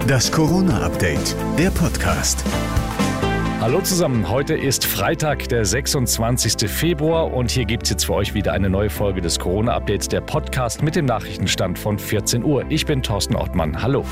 Das Corona-Update, der Podcast. Hallo zusammen, heute ist Freitag, der 26. Februar und hier gibt es jetzt für euch wieder eine neue Folge des Corona-Updates, der Podcast mit dem Nachrichtenstand von 14 Uhr. Ich bin Thorsten Ottmann, hallo.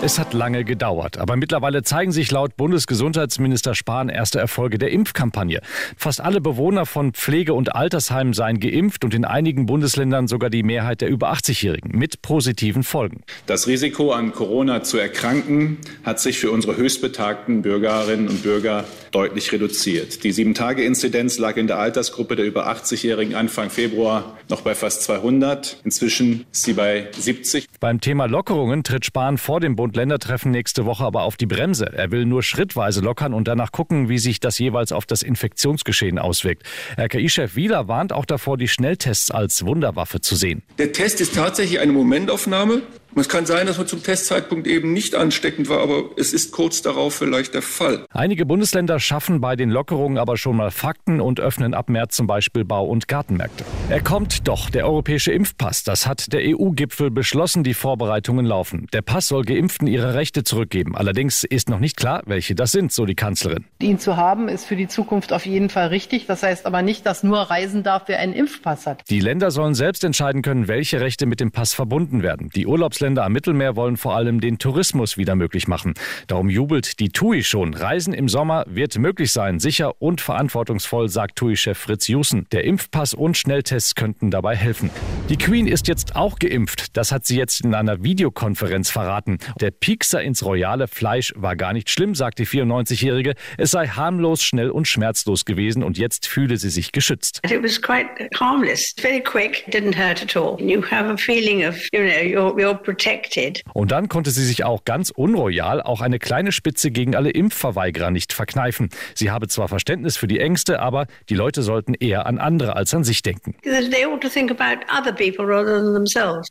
Es hat lange gedauert, aber mittlerweile zeigen sich laut Bundesgesundheitsminister Spahn erste Erfolge der Impfkampagne. Fast alle Bewohner von Pflege- und Altersheimen seien geimpft und in einigen Bundesländern sogar die Mehrheit der über 80-Jährigen mit positiven Folgen. Das Risiko an Corona zu erkranken hat sich für unsere höchstbetagten Bürgerinnen und Bürger deutlich reduziert. Die 7-Tage-Inzidenz lag in der Altersgruppe der über 80-Jährigen Anfang Februar noch bei fast 200. Inzwischen ist sie bei 70. Beim Thema Lockerungen tritt Spahn vor dem Bund Bund-Länder-Treffen nächste Woche aber auf die Bremse. Er will nur schrittweise lockern und danach gucken, wie sich das jeweils auf das Infektionsgeschehen auswirkt. RKI-Chef Wieler warnt auch davor, die Schnelltests als Wunderwaffe zu sehen. Der Test ist tatsächlich eine Momentaufnahme. Und es kann sein, dass man zum Testzeitpunkt eben nicht ansteckend war, aber es ist kurz darauf vielleicht der Fall. Einige Bundesländer schaffen bei den Lockerungen aber schon mal Fakten und öffnen ab März zum Beispiel Bau- und Gartenmärkte. Er kommt doch, der europäische Impfpass. Das hat der EU-Gipfel beschlossen, die Vorbereitungen laufen. Der Pass soll Geimpften ihre Rechte zurückgeben. Allerdings ist noch nicht klar, welche das sind, so die Kanzlerin. Ihn zu haben, ist für die Zukunft auf jeden Fall richtig. Das heißt aber nicht, dass nur reisen darf, wer einen Impfpass hat. Die Länder sollen selbst entscheiden können, welche Rechte mit dem Pass verbunden werden. Die Urlaubs Urlaubsländer am Mittelmeer wollen vor allem den Tourismus wieder möglich machen. Darum jubelt die TUI schon. Reisen im Sommer wird möglich sein, sicher und verantwortungsvoll, sagt TUI-Chef Fritz Jussen. Der Impfpass und Schnelltests könnten dabei helfen. Die Queen ist jetzt auch geimpft. Das hat sie jetzt in einer Videokonferenz verraten. Der Piekser ins royale Fleisch war gar nicht schlimm, sagt die 94-Jährige. Es sei harmlos, schnell und schmerzlos gewesen und jetzt fühle sie sich geschützt. It was quite harmless, very quick, didn't hurt at all. You have a feeling of, you know, you're, you're protected. Und dann konnte sie sich auch ganz unroyal auch eine kleine Spitze gegen alle Impfverweigerer nicht verkneifen. Sie habe zwar Verständnis für die Ängste, aber die Leute sollten eher an andere als an sich denken.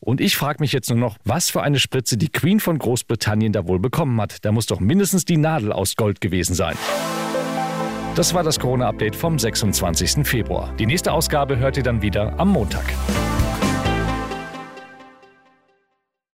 Und ich frage mich jetzt nur noch, was für eine Spritze die Queen von Großbritannien da wohl bekommen hat. Da muss doch mindestens die Nadel aus Gold gewesen sein. Das war das Corona-Update vom 26. Februar. Die nächste Ausgabe hört ihr dann wieder am Montag.